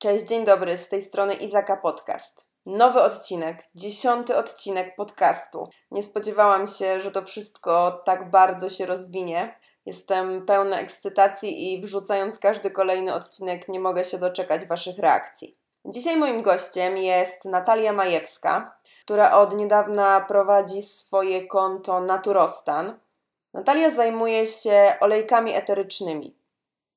Cześć, dzień dobry, z tej strony Izaka Podcast. Nowy odcinek, dziesiąty odcinek podcastu. Nie spodziewałam się, że to wszystko tak bardzo się rozwinie. Jestem pełna ekscytacji i wrzucając każdy kolejny odcinek nie mogę się doczekać Waszych reakcji. Dzisiaj moim gościem jest Natalia Majewska, która od niedawna prowadzi swoje konto Naturostan. Natalia zajmuje się olejkami eterycznymi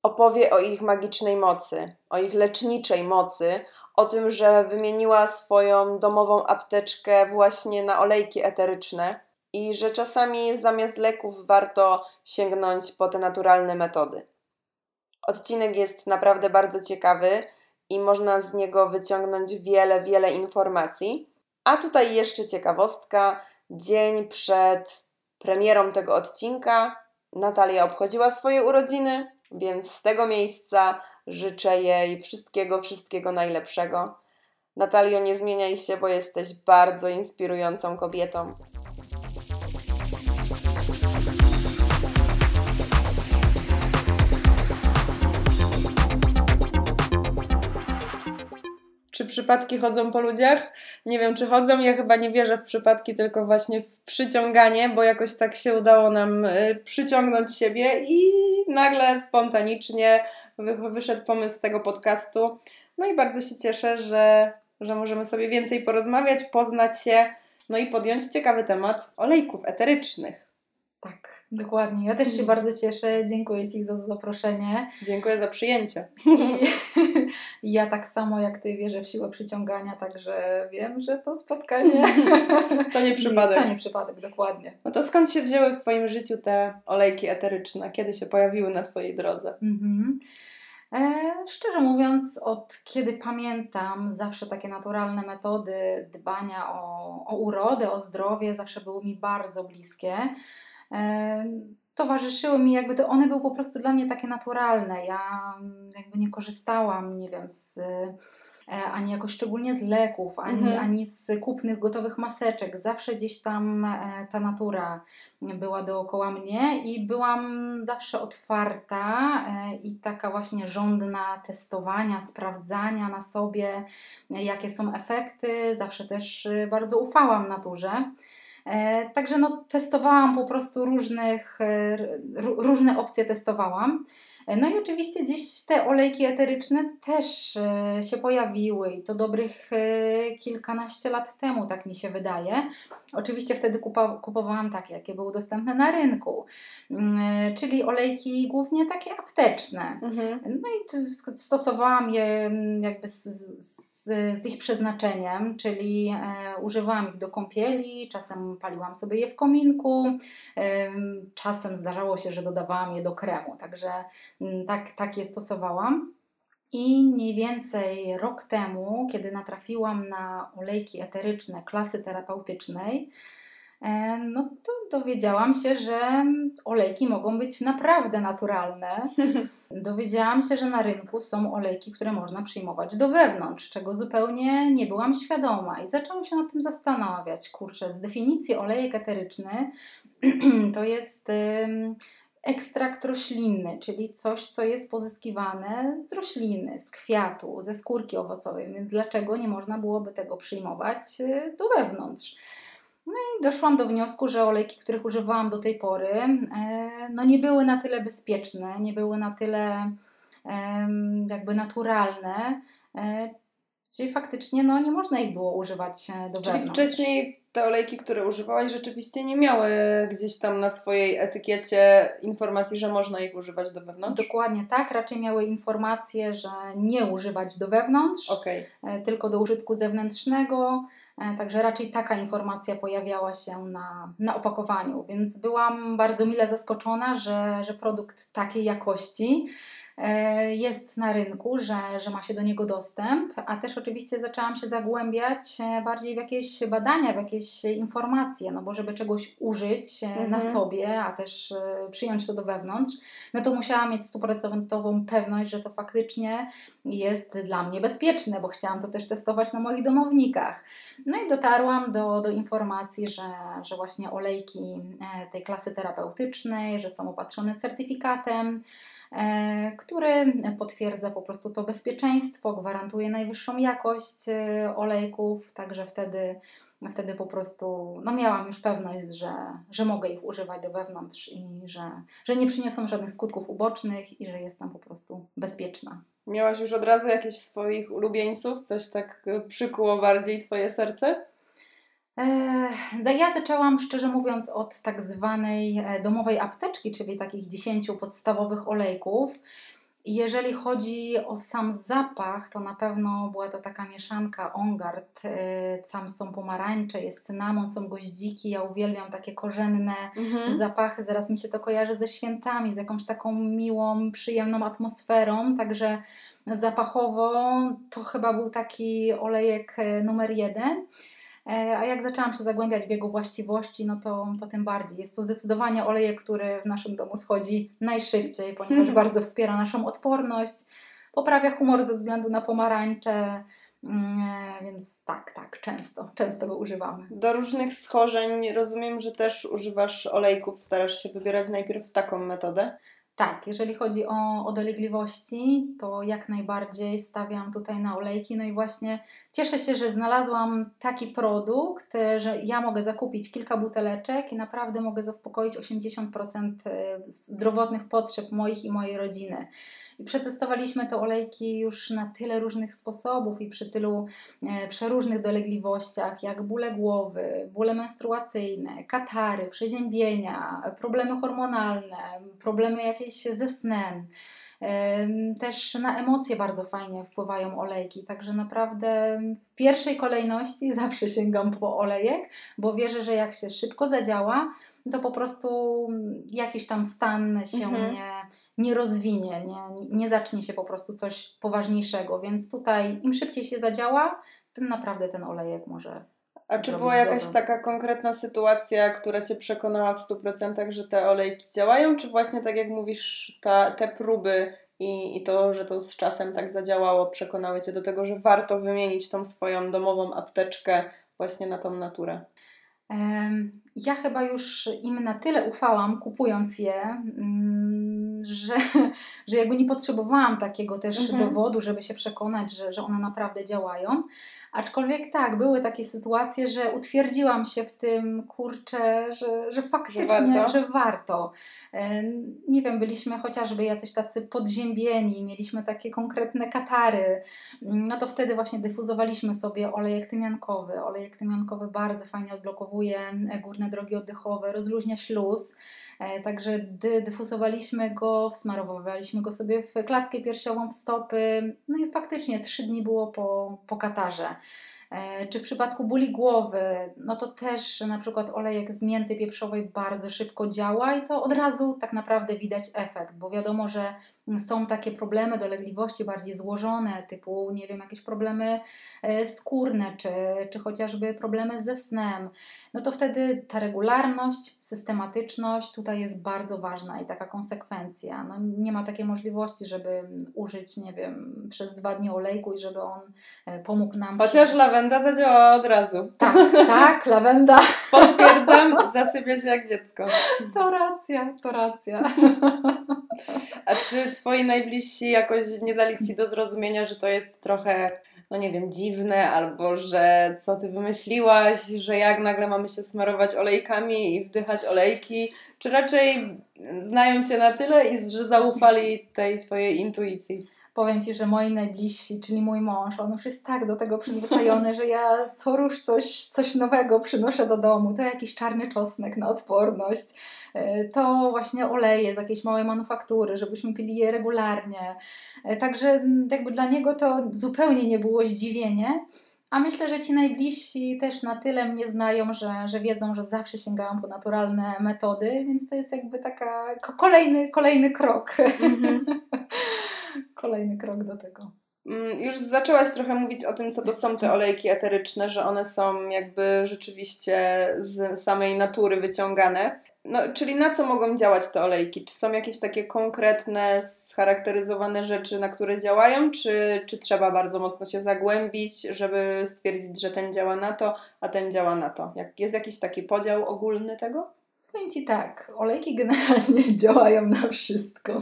opowie o ich magicznej mocy, o ich leczniczej mocy, o tym, że wymieniła swoją domową apteczkę właśnie na olejki eteryczne i że czasami zamiast leków warto sięgnąć po te naturalne metody. Odcinek jest naprawdę bardzo ciekawy i można z niego wyciągnąć wiele, wiele informacji. A tutaj jeszcze ciekawostka. Dzień przed premierą tego odcinka Natalia obchodziła swoje urodziny, więc z tego miejsca życzę jej wszystkiego, wszystkiego najlepszego. Natalio, nie zmieniaj się, bo jesteś bardzo inspirującą kobietą. Czy przypadki chodzą po ludziach? Nie wiem, czy chodzą. Ja chyba nie wierzę w przypadki, tylko właśnie w przyciąganie, bo jakoś tak się udało nam y, przyciągnąć siebie i nagle spontanicznie wyszedł pomysł tego podcastu. No i bardzo się cieszę, że, że możemy sobie więcej porozmawiać, poznać się, no i podjąć ciekawy temat olejków eterycznych. Tak. Dokładnie. Ja też się mhm. bardzo cieszę. Dziękuję Ci za zaproszenie. Dziękuję za przyjęcie. I ja tak samo jak Ty wierzę w siłę przyciągania, także wiem, że to spotkanie. to nie przypadek. To nie przypadek, dokładnie. No to skąd się wzięły w Twoim życiu te olejki eteryczne? Kiedy się pojawiły na Twojej drodze? Mhm. E, szczerze mówiąc, od kiedy pamiętam, zawsze takie naturalne metody dbania o, o urodę, o zdrowie zawsze były mi bardzo bliskie towarzyszyły mi, jakby to one były po prostu dla mnie takie naturalne. Ja mm, jakby nie korzystałam, nie wiem, z e, ani jakoś szczególnie z leków, ani, mhm. ani z kupnych, gotowych maseczek. Zawsze gdzieś tam e, ta natura była dookoła mnie i byłam zawsze otwarta e, i taka właśnie żądna testowania, sprawdzania na sobie, jakie są efekty. Zawsze też bardzo ufałam naturze. E, także no, testowałam po prostu różnych, e, różne opcje testowałam. E, no i oczywiście gdzieś te olejki eteryczne też się pojawiły i to dobrych kilkanaście lat temu, tak mi się wydaje. Oczywiście wtedy kupowałam takie, jakie były dostępne na rynku, mm, czyli olejki głównie takie apteczne. Mhm. No i stosowałam je mm, jakby z, z z, z ich przeznaczeniem, czyli e, używałam ich do kąpieli, czasem paliłam sobie je w kominku, czasem zdarzało się, że dodawałam je do kremu, także mm, tak, tak je stosowałam. I mniej więcej rok temu, kiedy natrafiłam na olejki eteryczne klasy terapeutycznej, no to dowiedziałam się, że olejki mogą być naprawdę naturalne. Dowiedziałam się, że na rynku są olejki, które można przyjmować do wewnątrz, czego zupełnie nie byłam świadoma. I zaczęłam się nad tym zastanawiać. Kurczę, z definicji olejek eteryczny to jest ekstrakt roślinny, czyli coś, co jest pozyskiwane z rośliny, z kwiatu, ze skórki owocowej, więc dlaczego nie można byłoby tego przyjmować y, do wewnątrz? No i doszłam do wniosku, że olejki, których używałam do tej pory, e, no nie były na tyle bezpieczne, nie były na tyle jakby naturalne, e, gdzie faktycznie no, nie można ich było używać e, do Czyli wewnątrz. wcześniej te olejki, które używałaś, rzeczywiście nie miały gdzieś tam na swojej etykiecie informacji, że można ich używać do wewnątrz? Dokładnie tak. Raczej miały informację, że nie używać do wewnątrz, okay. tylko do użytku zewnętrznego. E, także raczej taka informacja pojawiała się na, na opakowaniu, więc byłam bardzo mile zaskoczona, że, że produkt takiej jakości jest na rynku, że, że ma się do niego dostęp, a też oczywiście zaczęłam się zagłębiać e, bardziej w jakieś badania, w jakieś informacje, no bo żeby czegoś użyć e, mhm. na sobie, a też przyjąć to do wewnątrz, no to musiałam mieć stuprocentową pewność, że to faktycznie jest dla mnie bezpieczne, bo chciałam to też testować na moich domownikach. No i dotarłam do, do informacji, że, że właśnie olejki tej klasy terapeutycznej, że są opatrzone certyfikatem, e, który potwierdza po prostu to bezpieczeństwo, gwarantuje najwyższą jakość e, olejków, także wtedy, wtedy po prostu no miałam już pewność, że, że mogę ich używać do wewnątrz i że, że nie przyniosą żadnych skutków ubocznych i że jestem po prostu bezpieczna. Miałaś już od razu jakieś swoich ulubieńców? Coś tak przykuło bardziej Twoje serce? Ja zaczęłam, szczerze mówiąc, od tak zwanej e, domowej apteczki, czyli takich 10 podstawowych olejków. Jeżeli chodzi o sam zapach, to na pewno była to taka mieszanka Ongard. Tam są pomarańcze, jest cynamon, są goździki. Ja uwielbiam takie korzenne mhm. zapachy. Zaraz mi się to kojarzy ze świętami, z jakąś taką miłą, przyjemną atmosferą. Także zapachowo to chyba był taki olejek e, numer jeden. E, a jak zaczęłam się zagłębiać w jego właściwości, no to, to tym bardziej. Jest to zdecydowanie olejek, który w naszym domu schodzi najszybciej, ponieważ bardzo wspiera naszą odporność, poprawia humor ze względu na pomarańcze, mm, e, więc tak, tak, często, często go używamy. Do różnych schorzeń rozumiem, że też używasz olejków, starasz się wybierać najpierw taką metodę. Tak, jeżeli chodzi o, o dolegliwości, to jak najbardziej stawiam tutaj na olejki. No i właśnie cieszę się, że znalazłam taki produkt, że ja mogę zakupić kilka buteleczek i naprawdę mogę zaspokoić 80% e, zdrowotnych potrzeb moich i mojej rodziny. I przetestowaliśmy te olejki już na tyle różnych sposobów i przy tylu e, przeróżnych dolegliwościach, jak bóle głowy, bóle menstruacyjne, katary, przeziębienia, problemy hormonalne, problemy jakieś ze snem. Też na emocje bardzo fajnie wpływają olejki, także naprawdę w pierwszej kolejności zawsze sięgam po olejek, bo wierzę, że jak się szybko zadziała, to po prostu jakiś tam stan się mhm. nie nie rozwinie, nie, nie zacznie się po prostu coś poważniejszego. Więc tutaj im szybciej się zadziała, tym naprawdę ten olejek może. A czy była jakaś taka konkretna sytuacja, która Cię przekonała w 100%, że te olejki działają? Czy właśnie tak jak mówisz, ta, te próby i, i to, że to z czasem tak zadziałało, przekonały Cię do tego, że warto wymienić tą swoją domową apteczkę właśnie na tą naturę? Ja chyba już im na tyle ufałam, kupując je, mm, że, że jakby nie potrzebowałam takiego też mhm. dowodu, żeby się przekonać, że, że one naprawdę działają. Aczkolwiek tak, były takie sytuacje, że utwierdziłam się w tym, kurczę, że, że faktycznie, że warto. Że warto. Nie wiem, byliśmy chociażby jacyś tacy podziębieni, mieliśmy takie konkretne katary, no to wtedy właśnie dyfuzowaliśmy sobie olejek tymiankowy. Olejek tymiankowy bardzo fajnie odblokowuje górne drogi oddechowe, rozluźnia śluz. E, także dyfuzowaliśmy go, wsmarowaliśmy go sobie w klatkę piersiową, w stopy, no i faktycznie trzy dni było po, po katarze. E, czy w przypadku bóli głowy, no to też na przykład olejek z mięty pieprzowej bardzo szybko działa i to od razu tak naprawdę widać efekt, bo wiadomo, że są takie problemy, dolegliwości bardziej złożone, typu, nie wiem, jakieś problemy e, skórne, czy, czy chociażby problemy ze snem, no to wtedy ta regularność, systematyczność tutaj jest bardzo ważna i taka konsekwencja. No, nie ma takiej możliwości, żeby użyć, nie wiem, przez dwa dni olejku i żeby on e, pomógł nam. Chociaż przy... lawenda zadziałała od razu. Tak, tak, lawenda. Potwierdzam, zasypia się jak dziecko. To racja, to racja. A czy twoi najbliżsi jakoś nie dali ci do zrozumienia, że to jest trochę, no nie wiem, dziwne, albo że co ty wymyśliłaś, że jak nagle mamy się smarować olejkami i wdychać olejki? Czy raczej znają cię na tyle i że zaufali tej twojej intuicji? powiem Ci, że moi najbliżsi, czyli mój mąż, on już jest tak do tego przyzwyczajony, że ja co rusz coś, coś nowego przynoszę do domu. To jakiś czarny czosnek na odporność, to właśnie oleje z jakiejś małej manufaktury, żebyśmy pili je regularnie. E, także jakby dla niego to zupełnie nie było zdziwienie. A myślę, że ci najbliżsi też na tyle mnie znają, że, że wiedzą, że zawsze sięgałam po naturalne metody, więc to jest jakby taka kolejny, kolejny krok. Mm-hmm. kolejny krok do tego. Mm, już zaczęłaś trochę mówić o tym, co to są te olejki eteryczne, że one są jakby rzeczywiście z samej natury wyciągane. No, czyli na co mogą działać te olejki? Czy są jakieś takie konkretne, scharakteryzowane rzeczy, na które działają, czy, czy trzeba bardzo mocno się zagłębić, żeby stwierdzić, że ten działa na to, a ten działa na to? Jak, jest jakiś taki podział ogólny tego? Powiem Ci tak, olejki generalnie działają na wszystko.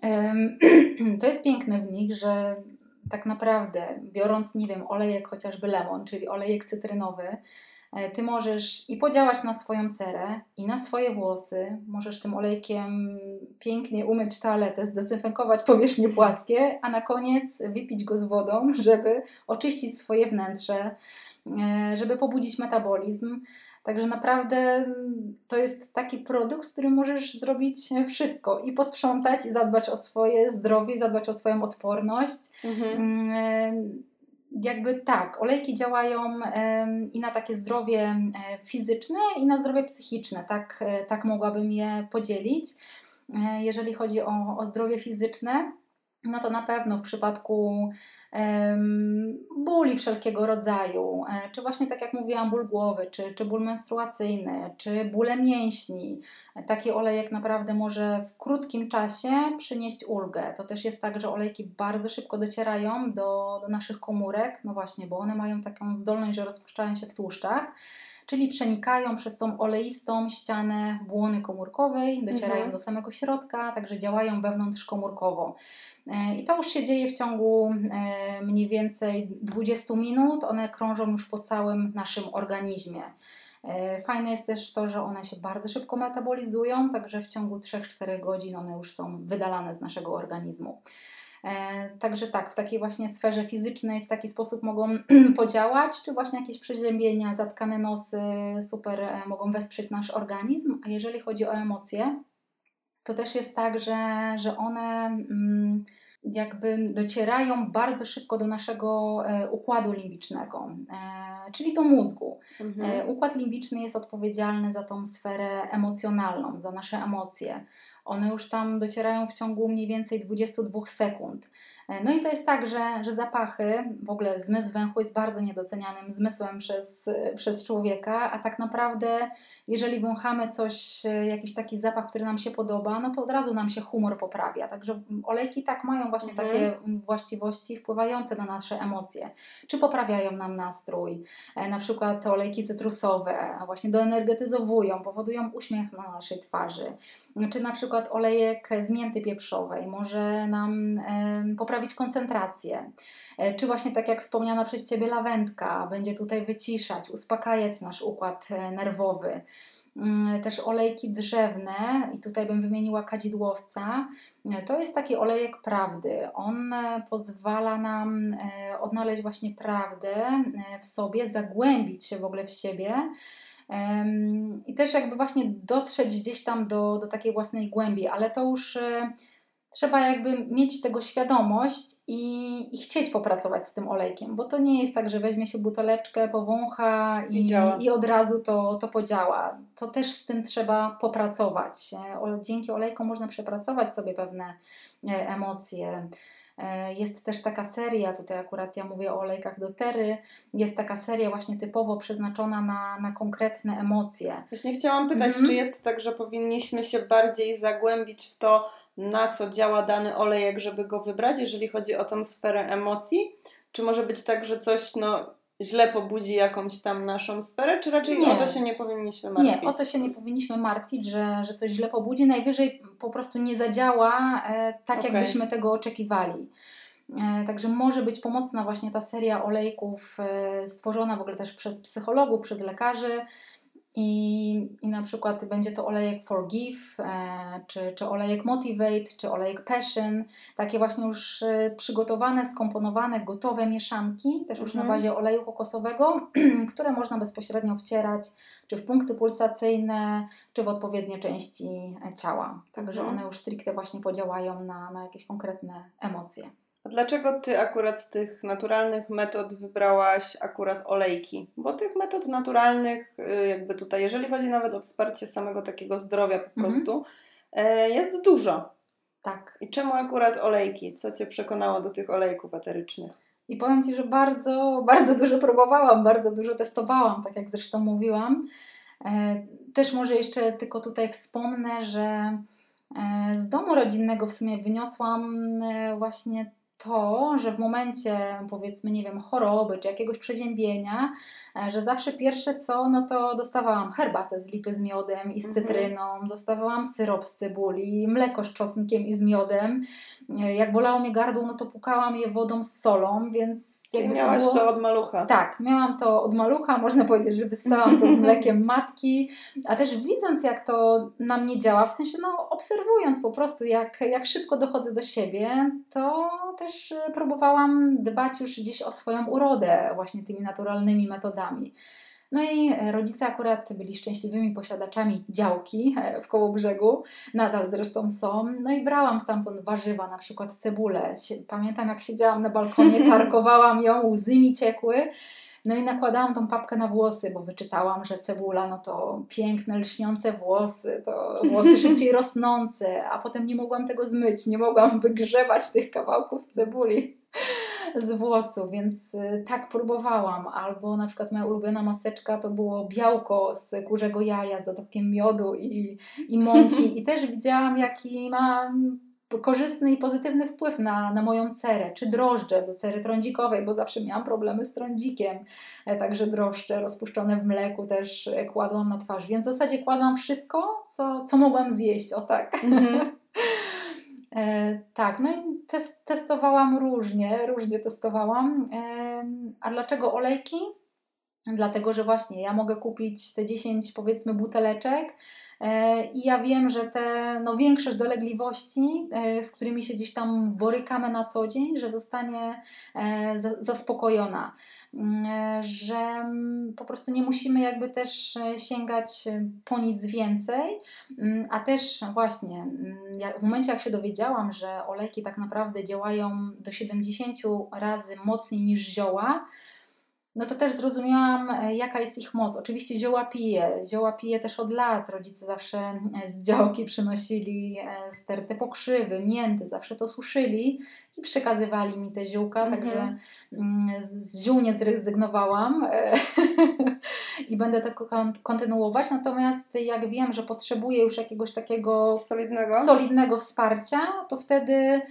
to jest piękne w nich, że tak naprawdę biorąc, nie wiem, olejek chociażby lemon, czyli olejek cytrynowy, ty możesz i podziałać na swoją cerę, i na swoje włosy. Możesz tym olejkiem pięknie umyć toaletę, zdezynfekować powierzchnie płaskie, a na koniec wypić go z wodą, żeby oczyścić swoje wnętrze, e, żeby pobudzić metabolizm. Także naprawdę to jest taki produkt, z którym możesz zrobić wszystko i posprzątać, i zadbać o swoje zdrowie, zadbać o swoją odporność. Mhm. Jakby tak, olejki działają i na takie zdrowie e, fizyczne, i na zdrowie psychiczne. Tak, e, tak mogłabym je podzielić. E, jeżeli chodzi o, o zdrowie fizyczne, no to na pewno w przypadku bóli wszelkiego rodzaju, e, czy właśnie tak jak mówiłam, ból głowy, czy, czy ból menstruacyjny, czy bóle mięśni. Taki olejek naprawdę może w krótkim czasie przynieść ulgę. To też jest tak, że olejki bardzo szybko docierają do, do naszych komórek, no właśnie, bo one mają taką zdolność, że rozpuszczają się w tłuszczach czyli przenikają przez tą oleistą ścianę błony komórkowej, docierają mhm. do samego środka, także działają wewnątrzkomórkowo. E, I to już się dzieje w ciągu e, mniej więcej 20 minut. One krążą już po całym naszym organizmie. E, fajne jest też to, że one się bardzo szybko metabolizują, także w ciągu 3-4 godzin one już są wydalane z naszego organizmu. Także tak, w takiej właśnie sferze fizycznej w taki sposób mogą podziałać, czy właśnie jakieś przeziębienia, zatkane nosy super mogą wesprzeć nasz organizm. A jeżeli chodzi o emocje, to też jest tak, że, że one mm, jakby docierają bardzo szybko do naszego e, układu limbicznego, e, czyli do mózgu. Mhm. E, układ limbiczny jest odpowiedzialny za tą sferę emocjonalną, za nasze emocje. One już tam docierają w ciągu mniej więcej 22 sekund. No i to jest tak, że, że zapachy, w ogóle zmysł węchu jest bardzo niedocenianym zmysłem przez, przez człowieka, a tak naprawdę jeżeli wąchamy coś, e, jakiś taki zapach, który nam się podoba, no to od razu nam się humor poprawia. Także olejki tak mają właśnie mhm. takie właściwości wpływające na nasze emocje. Czy poprawiają nam nastrój, e, na przykład olejki cytrusowe właśnie doenergetyzowują, powodują uśmiech na naszej twarzy. Czy na przykład olejek z mięty pieprzowej może nam poprawić koncentrację. E, czy właśnie tak jak wspomniana przez Ciebie lawendka będzie tutaj wyciszać, uspokajać nasz układ e, nerwowy. Mm, też olejki drzewne, i tutaj bym wymieniła kadzidłowca. E, to jest taki olejek prawdy. On pozwala nam odnaleźć właśnie prawdę w sobie, zagłębić się w ogóle w siebie. I też jakby właśnie dotrzeć gdzieś tam do, do takiej własnej głębi, ale to już trzeba jakby mieć tego świadomość i, i, chcieć popracować z tym olejkiem, bo to nie jest tak, że weźmie się buteleczkę, powącha i, I, i, od razu to, to podziała. To też z tym trzeba popracować. Dzięki olejkom można przepracować sobie pewne e, emocje. E, jest też taka seria, tutaj akurat ja mówię o olejkach do tery, jest taka seria właśnie typowo przeznaczona na, na konkretne emocje. Właśnie chciałam pytać, mm -hmm. czy jest tak, że powinniśmy się bardziej zagłębić w to, na co działa dany olejek, żeby go wybrać, jeżeli chodzi o tą sferę emocji? Czy może być tak, że coś no, źle pobudzi jakąś tam naszą sferę, czy raczej nie. o to się nie powinniśmy martwić? Nie, o to się nie powinniśmy martwić, że, że coś źle pobudzi. Najwyżej po prostu nie zadziała e, tak, okay. jakbyśmy tego oczekiwali. E, także może być pomocna właśnie ta seria olejków e, stworzona w ogóle też przez psychologów, przez lekarzy, i, I na przykład będzie to olejek Forgive, e, czy, czy olejek Motivate, czy olejek Passion. Takie właśnie już e, przygotowane, skomponowane, gotowe mieszanki, też już mhm. na bazie oleju kokosowego, które można bezpośrednio wcierać, czy w punkty pulsacyjne, czy w odpowiednie części ciała. Także mhm. one już stricte właśnie podziałają na, na jakieś konkretne emocje. A dlaczego ty akurat z tych naturalnych metod wybrałaś akurat olejki? Bo tych metod naturalnych, y, jakby tutaj, jeżeli chodzi nawet o wsparcie samego takiego zdrowia po mhm. prostu, e, jest dużo. Tak. I czemu akurat olejki? Co cię przekonało do tych olejków eterycznych? I powiem ci, że bardzo, bardzo dużo próbowałam, bardzo dużo testowałam, tak jak zresztą mówiłam. E, też może jeszcze tylko tutaj wspomnę, że e, z domu rodzinnego w sumie wyniosłam właśnie to, że w momencie powiedzmy, nie wiem, choroby czy jakiegoś przeziębienia, e, że zawsze pierwsze co, no to dostawałam herbatę z lipy z miodem i z mhm. cytryną, dostawałam syrop z cebuli, mleko z czosnkiem i z miodem. E, jak bolało mnie gardło, no to pukałam je wodą z solą, więc Czyli miałaś to, było... to, od malucha. Tak, miałam to od malucha, można powiedzieć, że wyssałam to z mlekiem matki, a też widząc jak to na mnie działa, w sensie no obserwując po prostu jak, jak szybko dochodzę do siebie, to też e, próbowałam dbać już gdzieś o swoją urodę właśnie tymi naturalnymi metodami. No i e, rodzice akurat byli szczęśliwymi posiadaczami działki e, w koło brzegu, nadal zresztą są. No i brałam stamtąd warzywa, na przykład cebulę. Pamiętam jak siedziałam na balkonie, tarkowałam ją, łzy mi ciekły. No i nakładałam tą papkę na włosy, bo wyczytałam, że cebula no to piękne, lśniące włosy, to włosy szybciej rosnące, a potem nie mogłam tego zmyć, nie mogłam wygrzebać tych kawałków cebuli z włosów, więc y, tak próbowałam. Albo na przykład moja ulubiona maseczka to było białko z kurzego jaja z dodatkiem miodu i, i mąki. I też widziałam, jaki ma korzystny i pozytywny wpływ na, na moją cerę, czy drożdże do cery trądzikowej, bo zawsze miałam problemy z trądzikiem, e, także drożdże rozpuszczone w mleku też e, kładłam na twarz, więc w zasadzie kładłam wszystko, co, co mogłam zjeść, o tak. Mm-hmm. E, tak, no i test, testowałam różnie, różnie testowałam. E, a dlaczego olejki? Dlatego, że właśnie ja mogę kupić te 10 powiedzmy buteleczek e, i ja wiem, że te no, większość dolegliwości, e, z którymi się gdzieś tam borykamy na co dzień, że zostanie e, zaspokojona. Mm, że mm, po prostu nie musimy jakby też sięgać po nic więcej, mm, a też właśnie w momencie jak się dowiedziałam, że olejki tak naprawdę działają do 70 razy mocniej niż zioła, no to też zrozumiałam, e, jaka jest ich moc. Oczywiście zioła piję, zioła piję też od lat. Rodzice zawsze z działki przynosili sterty pokrzywy, mięty, zawsze to suszyli i przekazywali mi te ziółka, mhm. także mm, z ziół nie zrezygnowałam i będę to kontynuować. Natomiast jak wiem, że potrzebuję już jakiegoś takiego solidnego, solidnego wsparcia, to wtedy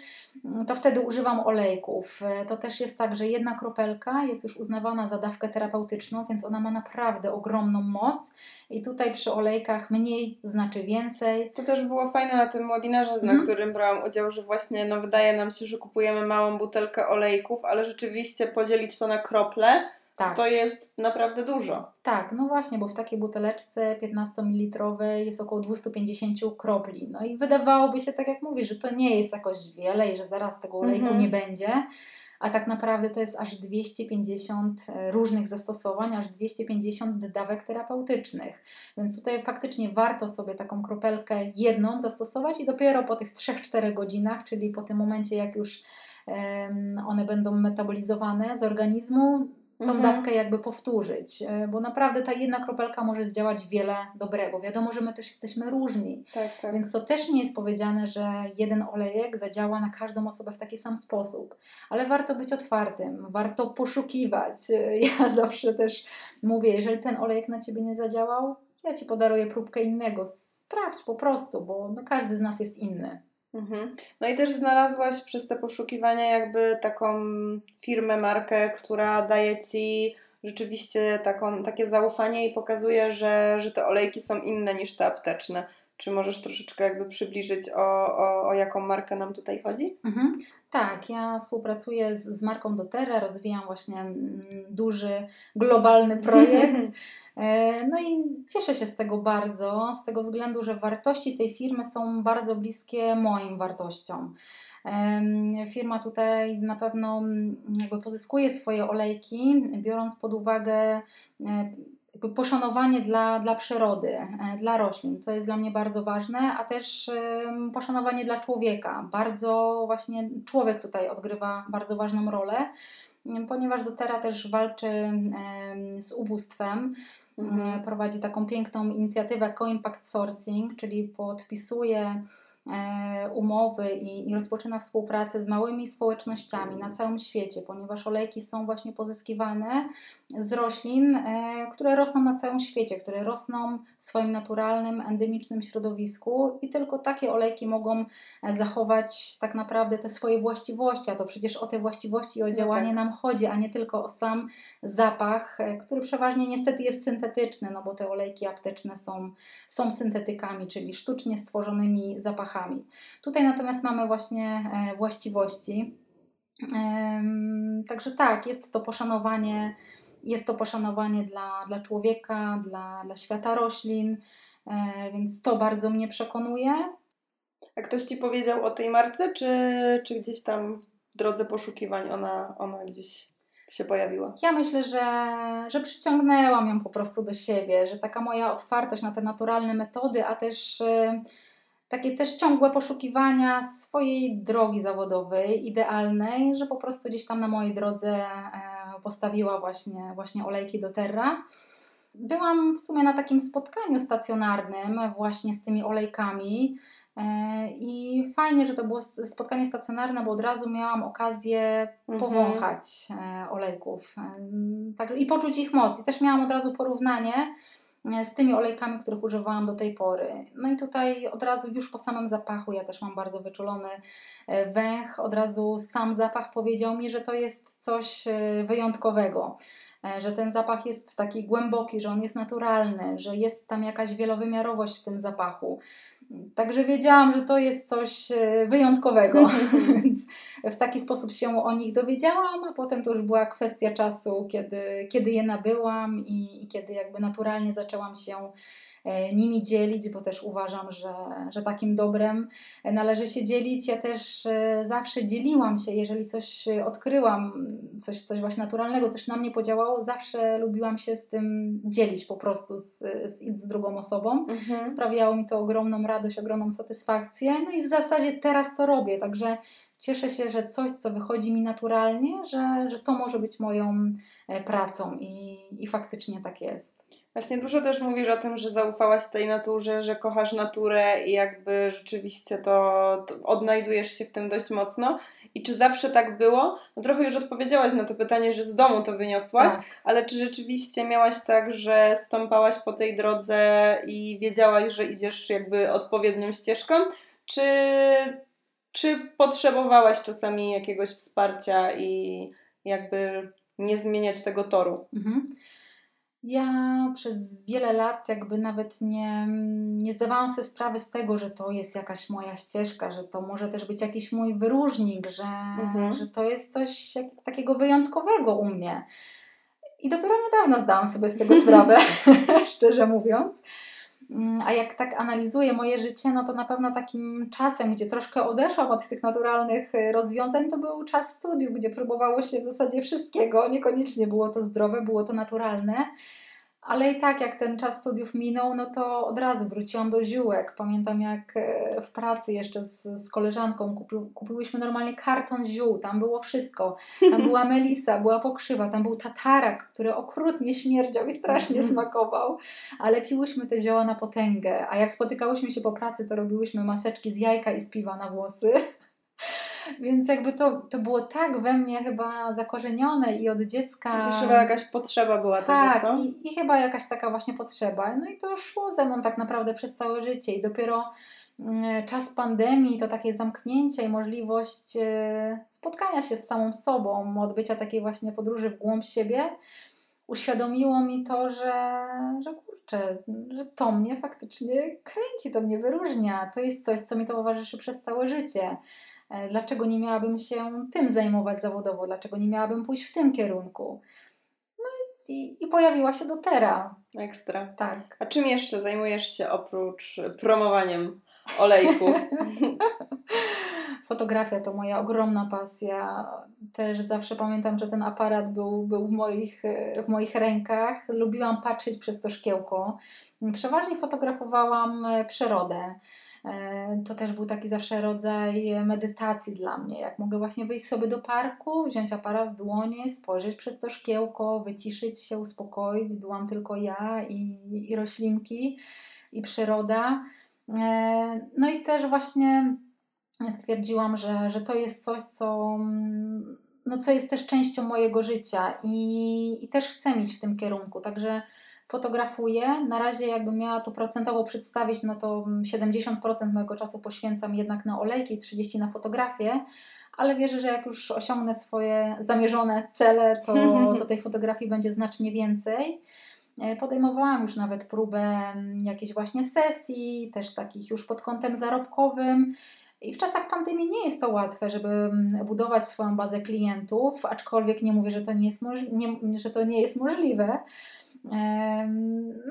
to wtedy używam olejków. To też jest tak, że jedna kropelka jest już uznawana za dawkę terapeutyczną, więc ona ma naprawdę ogromną moc i tutaj przy olejkach mniej znaczy więcej. To też było fajne na tym webinarze, mm. na mhm. którym brałam udział, że właśnie no, wydaje nam się, że kupujemy małą butelkę olejków, ale rzeczywiście podzielić to na krople, tak. to jest naprawdę dużo. Tak, no właśnie, bo w takiej buteleczce 15 ml jest około 250 kropli. No i wydawałoby się, tak jak mówisz, że to nie jest jakoś wiele i że zaraz tego olejku -hmm. nie będzie, a tak naprawdę to jest aż 250 e, różnych zastosowań, aż 250 dawek terapeutycznych. Więc tutaj faktycznie warto sobie taką kropelkę jedną zastosować i dopiero po tych 3-4 godzinach, czyli po tym momencie, jak już one będą metabolizowane z organizmu, tą mhm. dawkę jakby powtórzyć, e, bo naprawdę ta jedna kropelka może zdziałać wiele dobrego. Wiadomo, że my też jesteśmy różni, tak, tak. więc to też nie jest powiedziane, że jeden olejek zadziała na każdą osobę w taki sam sposób, ale warto być otwartym, warto poszukiwać. E, ja zawsze też mówię, jeżeli ten olejek na Ciebie nie zadziałał, ja Ci podaruję próbkę innego, sprawdź po prostu, bo no każdy z nas jest inny. Mhm. No i też znalazłaś przez te poszukiwania jakby taką firmę, markę, która daje Ci rzeczywiście taką, takie zaufanie i pokazuje, że, że te olejki są inne niż te apteczne. Czy możesz troszeczkę jakby przybliżyć o, o, o jaką markę nam tutaj chodzi? Mhm. Tak, ja współpracuję z, z marką doTERRA, rozwijam właśnie mm, duży, globalny projekt. E, no i cieszę się z tego bardzo, z tego względu, że wartości tej firmy są bardzo bliskie moim wartościom. Firma tutaj na pewno mm, jakby pozyskuje swoje olejki, biorąc pod uwagę e, poszanowanie dla, dla przyrody, e, dla roślin, co jest dla mnie bardzo ważne, a też poszanowanie dla człowieka. Bardzo właśnie człowiek tutaj odgrywa bardzo ważną rolę, ponieważ doTERRA też walczy z ubóstwem. Mhm. Prowadzi taką piękną inicjatywę Co-Impact Sourcing, czyli podpisuje E, umowy i, i rozpoczyna współpracę z małymi społecznościami na całym świecie, ponieważ olejki są właśnie pozyskiwane z roślin, e, które rosną na całym świecie, które rosną w swoim naturalnym, endemicznym środowisku i tylko takie olejki mogą e, zachować tak naprawdę te swoje właściwości, a to przecież o te właściwości i o no działanie no tak. nam chodzi, a nie tylko o sam zapach, który przeważnie niestety jest syntetyczny, no bo te olejki apteczne są, są syntetykami, czyli sztucznie stworzonymi zapachami. Tutaj natomiast mamy właśnie właściwości. Także tak, jest to poszanowanie jest to poszanowanie dla, dla człowieka, dla, dla świata roślin, e, więc to bardzo mnie przekonuje. A ktoś Ci powiedział o tej marce, czy, czy gdzieś tam w drodze poszukiwań ona, ona gdzieś się pojawiła? Ja myślę, że, że przyciągnęłam ją po prostu do siebie, że taka moja otwartość na te naturalne metody, a też e, takie też ciągłe poszukiwania swojej drogi zawodowej, idealnej, że po prostu gdzieś tam na mojej drodze e, postawiła właśnie, właśnie olejki do Terra. Byłam w sumie na takim spotkaniu stacjonarnym właśnie z tymi olejkami. E, I fajnie, że to było spotkanie stacjonarne, bo od razu miałam okazję mhm. powąchać mhm. olejków tak, i poczuć ich moc. I też miałam od razu porównanie e, z tymi olejkami, których używałam do tej pory. No i tutaj od razu już po samym zapachu, ja też mam bardzo wyczulony E, węch, od razu sam zapach powiedział mi, że to jest coś e, wyjątkowego e, że ten zapach jest taki głęboki, że on jest naturalny, że jest tam jakaś wielowymiarowość w tym zapachu. Także wiedziałam, że to jest coś wyjątkowego, więc w taki sposób się o nich dowiedziałam, a potem to już była kwestia czasu, kiedy, kiedy je nabyłam i, i kiedy jakby naturalnie zaczęłam się E, nimi dzielić, bo też uważam, że, że takim dobrem należy się dzielić. Ja też e, zawsze dzieliłam się, jeżeli coś odkryłam, coś, coś właśnie naturalnego, coś na mnie podziałało, zawsze lubiłam się z tym dzielić po prostu z, z, z drugą osobą. Mhm. Sprawiało mi to ogromną radość, ogromną satysfakcję. No i w zasadzie teraz to robię, także cieszę się, że coś, co wychodzi mi naturalnie, że, że to może być moją e, pracą i, i faktycznie tak jest. Właśnie dużo też mówisz o tym, że zaufałaś tej naturze, że kochasz naturę i jakby rzeczywiście to, to odnajdujesz się w tym dość mocno. I czy zawsze tak było? No trochę już odpowiedziałaś na to pytanie, że z domu to wyniosłaś, tak. ale czy rzeczywiście miałaś tak, że stąpałaś po tej drodze i wiedziałaś, że idziesz jakby odpowiednią ścieżką? Czy, czy potrzebowałaś czasami jakiegoś wsparcia i jakby nie zmieniać tego toru? Mhm. Ja przez wiele lat jakby nawet nie, nie zdawałam sobie sprawy z tego, że to jest jakaś moja ścieżka, że to może też być jakiś mój wyróżnik, że, mhm. że to jest coś takiego wyjątkowego u mnie. I dopiero niedawno zdałam sobie z tego sprawę, szczerze mówiąc. Mm, a jak tak analizuję moje życie, no to na pewno takim czasem, gdzie troszkę odeszłam od tych naturalnych y, rozwiązań, to był czas studiów, gdzie próbowało się w zasadzie wszystkiego. Niekoniecznie było to zdrowe, było to naturalne. Ale i tak, jak ten czas studiów minął, no to od razu wróciłam do ziółek. Pamiętam, jak e, w pracy jeszcze z, z koleżanką kupi, kupiłyśmy normalnie karton ziół. Tam było wszystko. Tam była melisa, była pokrzywa, tam był tatarak, który okrutnie śmierdział i strasznie mhm. smakował. Ale piłyśmy te zioła na potęgę. A jak spotykałyśmy się po pracy, to robiłyśmy maseczki z jajka i z piwa na włosy. Więc jakby to, to było tak we mnie chyba zakorzenione i od dziecka. To chyba jakaś potrzeba była tak, tego, co? I, I chyba jakaś taka właśnie potrzeba. No i to szło ze mną tak naprawdę przez całe życie. I dopiero mm, czas pandemii, to takie zamknięcie i możliwość e, spotkania się z samą sobą, odbycia takiej właśnie podróży w głąb siebie, uświadomiło mi to, że, że kurczę, że to mnie faktycznie kręci, to mnie wyróżnia. To jest coś, co mi towarzyszy przez całe życie. E, dlaczego nie miałabym się tym zajmować zawodowo? Dlaczego nie miałabym pójść w tym kierunku? No i, i pojawiła się dotera. Ekstra. Tak. A czym jeszcze zajmujesz się oprócz promowaniem olejków? Fotografia to moja ogromna pasja. Też zawsze pamiętam, że ten aparat był, był w, moich, w moich rękach. Lubiłam patrzeć przez to szkiełko. Przeważnie fotografowałam przyrodę. E, to też był taki zawsze rodzaj medytacji dla mnie. Jak mogę właśnie wyjść sobie do parku, wziąć aparat w dłonie, spojrzeć przez to szkiełko, wyciszyć się, uspokoić. Byłam tylko ja i, i roślinki i przyroda. E, no i też właśnie stwierdziłam, że, że to jest coś, co, no, co jest też częścią mojego życia i, i też chcę mieć w tym kierunku. Także fotografuję. Na razie, jakbym miała to procentowo przedstawić, no to 70% mojego czasu poświęcam jednak na olejki, 30% na fotografię. Ale wierzę, że jak już osiągnę swoje zamierzone cele, to, to tej fotografii będzie znacznie więcej. E, podejmowałam już nawet próbę jakiejś właśnie sesji, też takich już pod kątem zarobkowym. I w czasach pandemii nie jest to łatwe, żeby mm, budować swoją bazę klientów, aczkolwiek nie mówię, że to nie jest, nie, że to nie jest możliwe.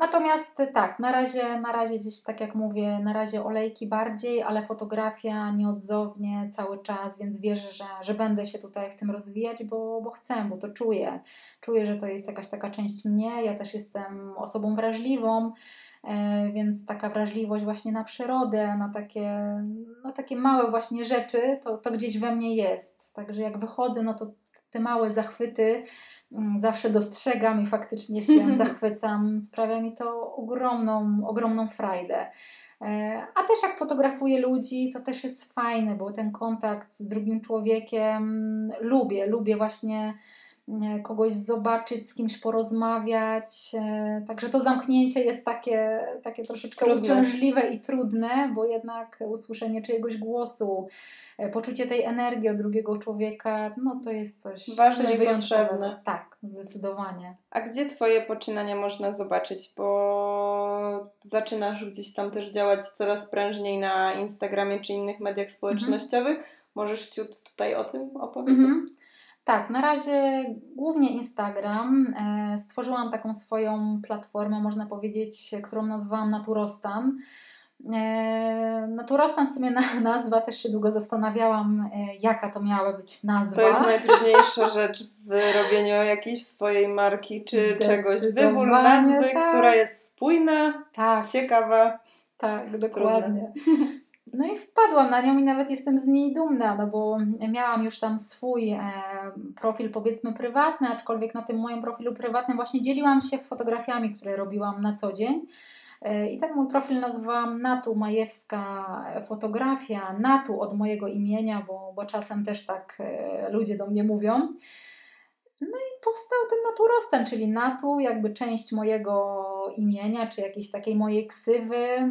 Natomiast tak, na razie, na razie gdzieś tak jak mówię, na razie olejki bardziej, ale fotografia nieodzownie cały czas, więc wierzę, że, że będę się tutaj w tym rozwijać, bo, bo chcę, bo to czuję. Czuję, że to jest jakaś taka część mnie. Ja też jestem osobą wrażliwą, e, więc taka wrażliwość właśnie na przyrodę, na takie, na takie małe właśnie rzeczy, to, to gdzieś we mnie jest. Także jak wychodzę, no to te małe zachwyty zawsze dostrzegam i faktycznie się zachwycam. Sprawia mi to ogromną, ogromną frajdę. E, a też jak fotografuję ludzi, to też jest fajne, bo ten kontakt z drugim człowiekiem lubię. Lubię właśnie kogoś zobaczyć, z kimś porozmawiać. E, także to zamknięcie jest takie, takie troszeczkę trudne. uciążliwe i trudne, bo jednak usłyszenie czyjegoś głosu, E, poczucie tej energii od drugiego człowieka, no to jest coś ważne coś i potrzebne. Tak, zdecydowanie. A gdzie Twoje poczynania można zobaczyć? Bo zaczynasz gdzieś tam też działać coraz prężniej na Instagramie czy innych mediach społecznościowych. Mhm. Możesz ciut tutaj o tym opowiedzieć? Mhm. Tak, na razie głównie Instagram. E, stworzyłam taką swoją platformę, można powiedzieć, którą nazwałam Naturostan. E, to Rostam w sumie nazwa, też się długo zastanawiałam, e, jaka to miała być nazwa. To jest najtrudniejsza rzecz w robieniu jakiejś swojej marki czy czegoś. Wybór nazwy, tak. która jest spójna, tak. ciekawa. Tak, dokładnie. No i wpadłam na nią i nawet jestem z niej dumna, no bo miałam już tam swój e, profil powiedzmy prywatny, aczkolwiek na tym moim profilu prywatnym właśnie dzieliłam się fotografiami, które robiłam na co dzień. E, I ten mój profil nazwałam Natu Majewska Fotografia, Natu od mojego imienia, bo, bo czasem też tak e, ludzie do mnie mówią. No i powstał ten naturostan, czyli Natu, jakby część mojego imienia, czy jakiejś takiej mojej ksywy,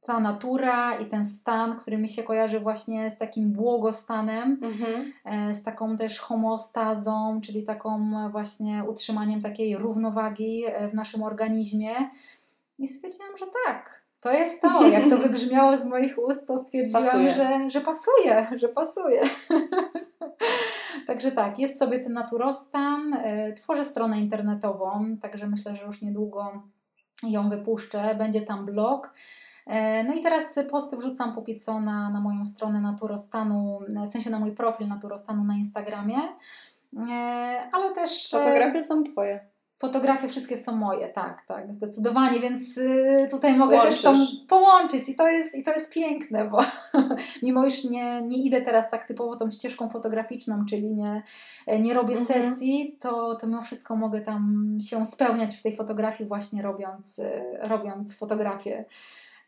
ta natura i ten stan, który mi się kojarzy właśnie z takim błogostanem, mhm. E, z taką też homostazą, czyli taką właśnie utrzymaniem takiej równowagi w naszym organizmie. I stwierdziłam, że tak. To jest to. Jak to wybrzmiało z moich ust, to stwierdziłam, pasuje. Że, że pasuje, że pasuje. także tak, jest sobie ten naturostan. E, tworzę stronę internetową, także myślę, że już niedługo ją wypuszczę. Będzie tam blog. E, no i teraz posty wrzucam póki co na, na moją stronę Naturostanu, w sensie na mój profil Naturostanu na Instagramie. E, ale też. Fotografie są Twoje. Fotografie wszystkie są moje, tak, tak, zdecydowanie, więc y, tutaj mogę Łączysz. też to połączyć i to jest, i to jest piękne, bo mimo już nie, nie idę teraz tak typowo tą ścieżką fotograficzną, czyli nie, nie robię mhm. sesji, to, to mimo wszystko mogę tam się spełniać w tej fotografii właśnie robiąc, y, robiąc fotografię e,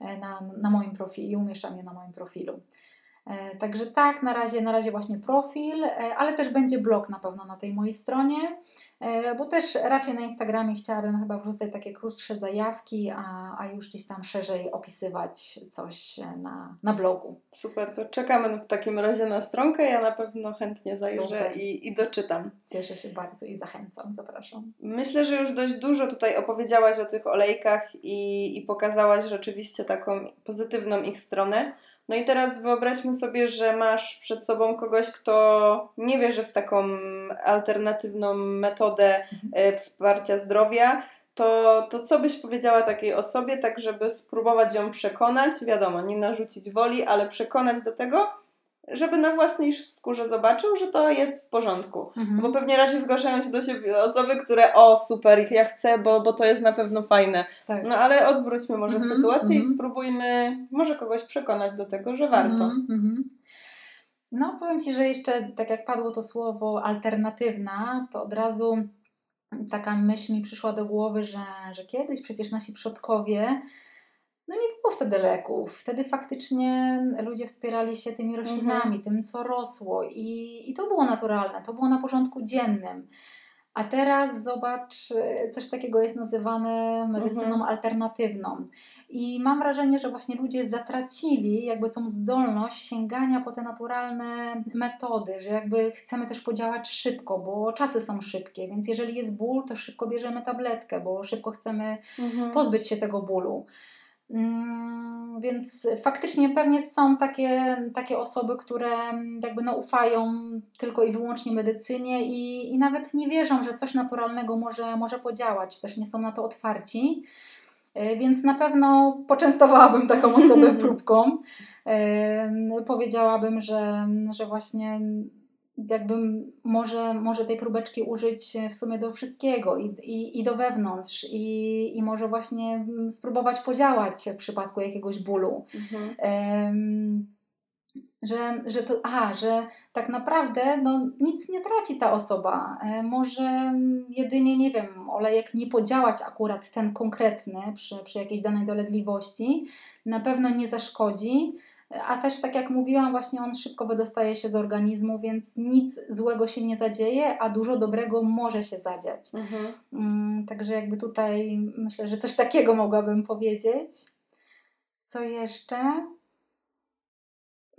na, na moim profilu i umieszczam je na moim profilu. E, także tak, na razie, na razie właśnie profil, e, ale też będzie blog na pewno na tej mojej stronie, e, bo też raczej na Instagramie chciałabym chyba wrzucać takie krótsze zajawki, a, a już gdzieś tam szerzej opisywać coś na, na blogu. Super, to czekamy w takim razie na stronkę, ja na pewno chętnie zajrzę i, i doczytam. Cieszę się bardzo i zachęcam, zapraszam. Myślę, że już dość dużo tutaj opowiedziałaś o tych olejkach i, i pokazałaś rzeczywiście taką pozytywną ich stronę. No i teraz wyobraźmy sobie, że masz przed sobą kogoś, kto nie wierzy w taką alternatywną metodę mhm. e, wsparcia zdrowia. To, to co byś powiedziała takiej osobie, tak żeby spróbować ją przekonać, wiadomo, nie narzucić woli, ale przekonać do tego, żeby na własnej skórze zobaczył, że to jest w porządku. Mhm. Bo pewnie raczej zgłaszają się do siebie osoby, które o super, ja chcę, bo, bo to jest na pewno fajne. Tak. No ale odwróćmy może mhm. sytuację i mhm. spróbujmy może kogoś przekonać do tego, że warto. Mhm, mhm. No powiem Ci, że jeszcze tak jak padło to słowo alternatywna, to od razu taka myśl mi przyszła do głowy, że, że kiedyś przecież nasi przodkowie no nie było wtedy leków. Wtedy faktycznie ludzie wspierali się tymi roślinami, mhm. tym co rosło i, i to było naturalne, to było na porządku dziennym. A teraz zobacz, coś takiego jest nazywane medycyną mhm. alternatywną. I mam wrażenie, że właśnie ludzie zatracili jakby tą zdolność sięgania po te naturalne metody, że jakby chcemy też podziałać szybko, bo czasy są szybkie, więc jeżeli jest ból, to szybko bierzemy tabletkę, bo szybko chcemy mhm. pozbyć się tego bólu. Mm, więc faktycznie pewnie są takie, takie osoby, które jakby no ufają tylko i wyłącznie medycynie i, i nawet nie wierzą, że coś naturalnego może, może podziałać, też nie są na to otwarci. E, więc na pewno poczęstowałabym taką osobę próbką. E, powiedziałabym, że, że właśnie jakbym może, może tej próbeczki użyć w sumie do wszystkiego i, i, i do wewnątrz i, i może właśnie spróbować podziałać w przypadku jakiegoś bólu. Mhm. Um, że, że to, aha, że tak naprawdę no, nic nie traci ta osoba. E, może jedynie, nie wiem, olejek nie podziałać akurat ten konkretny przy, przy jakiejś danej dolegliwości, na pewno nie zaszkodzi, a też tak jak mówiłam, właśnie on szybko wydostaje się z organizmu, więc nic złego się nie zadzieje, a dużo dobrego może się zadziać. Mhm. Mm, także jakby tutaj myślę, że coś takiego mogłabym powiedzieć. Co jeszcze?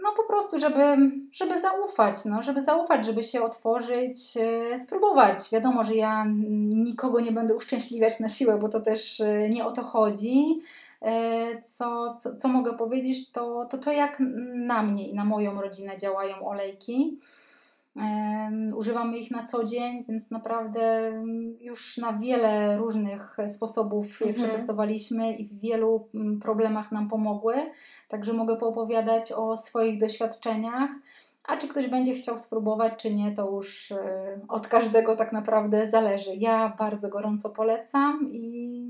no po prostu, żeby, żeby zaufać, no, żeby zaufać, żeby się otworzyć, e, spróbować. Wiadomo, że ja nikogo nie będę uszczęśliwiać na siłę, bo to też e, nie o to chodzi. E, co, co, co mogę powiedzieć, to, to to jak na mnie i na moją rodzinę działają olejki. Używamy ich na co dzień, więc naprawdę już na wiele różnych sposobów je mhm. przetestowaliśmy i w wielu problemach nam pomogły. Także mogę poopowiadać o swoich doświadczeniach. A czy ktoś będzie chciał spróbować, czy nie, to już e, od każdego tak naprawdę zależy. Ja bardzo gorąco polecam i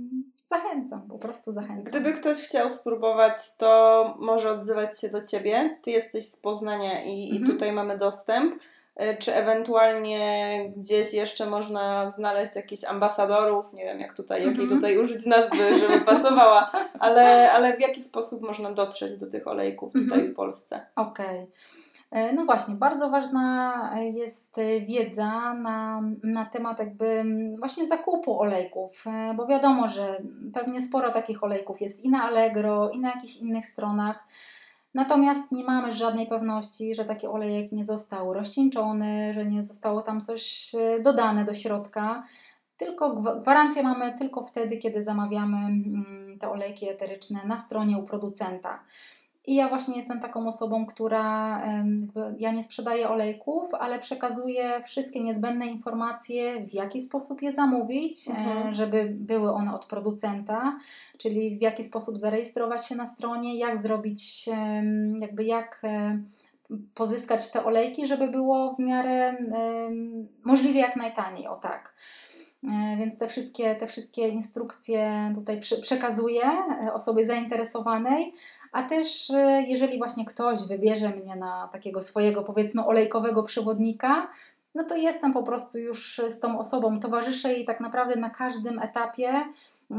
zachęcam, po prostu zachęcam. Gdyby ktoś chciał spróbować, to może odzywać się do Ciebie. Ty jesteś z Poznania i, mhm. i tutaj mamy dostęp. E, czy ewentualnie gdzieś jeszcze można znaleźć jakichś ambasadorów, nie wiem jak tutaj, jakiej mm -hmm. tutaj użyć nazwy, żeby pasowała, ale, ale w jaki sposób można dotrzeć do tych olejków tutaj -hmm. w Polsce? Okej. Okay. E, no właśnie, bardzo ważna jest wiedza na, na temat jakby właśnie zakupu olejków, e, bo wiadomo, że pewnie sporo takich olejków jest i na Allegro, i na jakichś innych stronach. Natomiast nie mamy żadnej pewności, że taki olejek nie został rozcieńczony, że nie zostało tam coś e, dodane do środka. Tylko gwarancję mamy tylko wtedy, kiedy zamawiamy te olejki eteryczne na stronie u producenta. I ja właśnie jestem taką osobą, która ja nie sprzedaję olejków, ale przekazuję wszystkie niezbędne informacje, w jaki sposób je zamówić, e, mhm. żeby były one od producenta, czyli w jaki sposób zarejestrować się na stronie, jak zrobić, jakby jak e, pozyskać te olejki, żeby było w miarę możliwie jak najtaniej, o tak. E, więc te wszystkie, te wszystkie instrukcje tutaj przekazuję osobie zainteresowanej, a też e, jeżeli właśnie ktoś wybierze mnie na takiego swojego powiedzmy olejkowego przewodnika, no to jestem po prostu już z tą osobą, towarzyszę jej tak naprawdę na każdym etapie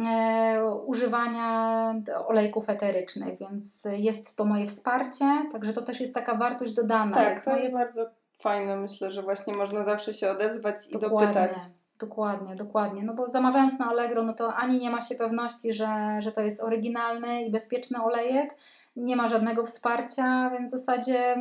e, używania olejków eterycznych, więc jest to moje wsparcie, także to też jest taka wartość dodana. Tak, to moje... jest bardzo fajne, myślę, że właśnie można zawsze się odezwać i Dokładnie. dopytać. Dokładnie, dokładnie. No bo zamawiając na Allegro, no to ani nie ma się pewności, że, że to jest oryginalny i bezpieczny olejek, nie ma żadnego wsparcia, więc w zasadzie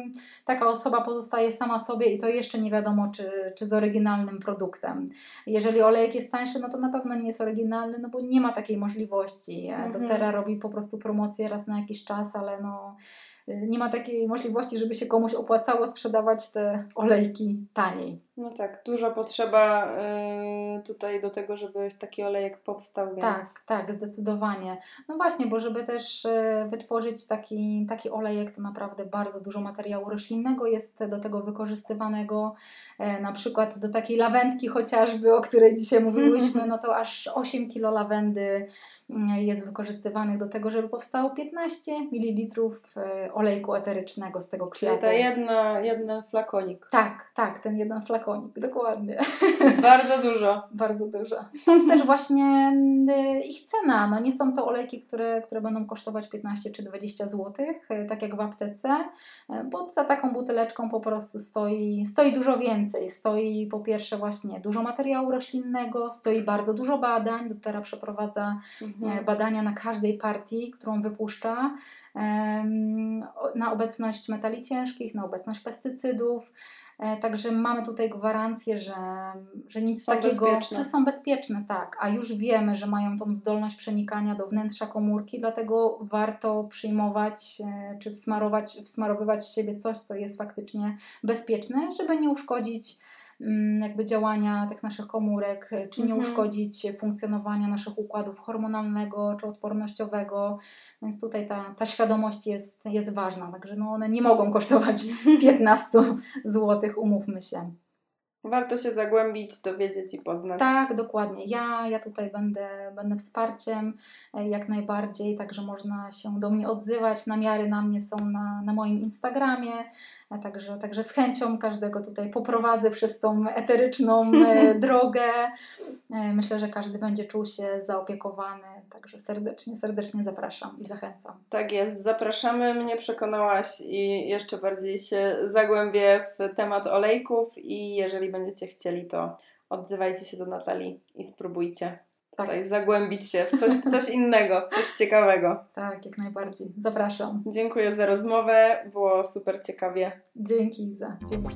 taka osoba pozostaje sama sobie i to jeszcze nie wiadomo, czy, czy z oryginalnym produktem. Jeżeli olejek jest tańszy, no to na pewno nie jest oryginalny, no bo nie ma takiej możliwości. Mhm. doTERRA robi po prostu promocję raz na jakiś czas, ale no nie ma takiej możliwości, żeby się komuś opłacało sprzedawać te olejki taniej. No tak, dużo potrzeba y, tutaj do tego, żeby taki olejek powstał. Więc... Tak, tak, zdecydowanie. No właśnie, bo żeby też y, wytworzyć taki, taki olejek, to naprawdę bardzo dużo materiału roślinnego jest do tego wykorzystywanego. E, na przykład do takiej lawendki chociażby, o której dzisiaj mówiłyśmy, no to aż 8 kilo lawendy mm, jest wykorzystywanych do tego, żeby powstało 15 ml e, olejku eterycznego z tego kwiatu. Czyli ta jedna, jeden flakonik. Tak, tak, ten jeden flakonik flakonik, dokładnie. Bardzo dużo. Bardzo dużo. Stąd też właśnie y, ich cena. No nie są to olejki, które, które będą kosztować 15 czy 20 zł, y, tak jak w aptece, y, bo za taką buteleczką po prostu stoi, stoi dużo więcej. Stoi po pierwsze właśnie dużo materiału roślinnego, stoi bardzo dużo badań. Dotera przeprowadza mhm. badania na każdej partii, którą wypuszcza na obecność metali ciężkich, na obecność pestycydów. E, także mamy tutaj gwarancję, że, że nic są takiego, bezpieczne. że są bezpieczne, tak. A już wiemy, że mają tą zdolność przenikania do wnętrza komórki, dlatego warto przyjmować e, czy wsmarować, wsmarowywać z siebie coś, co jest faktycznie bezpieczne, żeby nie uszkodzić jakby działania tych naszych komórek, czy nie mhm. uszkodzić funkcjonowania naszych układów hormonalnego czy odpornościowego. Więc tutaj ta, ta świadomość jest, jest ważna. Także no one nie mogą kosztować 15 zł, umówmy się. Warto się zagłębić, dowiedzieć i poznać. Tak, dokładnie. Ja, ja tutaj będę, będę wsparciem e, jak najbardziej, także można się do mnie odzywać. Namiary na mnie są na, na moim Instagramie. Także, także z chęcią każdego tutaj poprowadzę przez tą eteryczną e, drogę. E, myślę, że każdy będzie czuł się zaopiekowany, także serdecznie, serdecznie zapraszam i zachęcam. Tak jest, zapraszamy, mnie przekonałaś i jeszcze bardziej się zagłębię w temat olejków i jeżeli będziecie chcieli, to odzywajcie się do Natalii i spróbujcie tak. tutaj zagłębić się w coś, w coś innego, coś ciekawego. Tak, jak najbardziej. Zapraszam. Dziękuję za rozmowę, było super ciekawie. Dzięki za. Dzięki.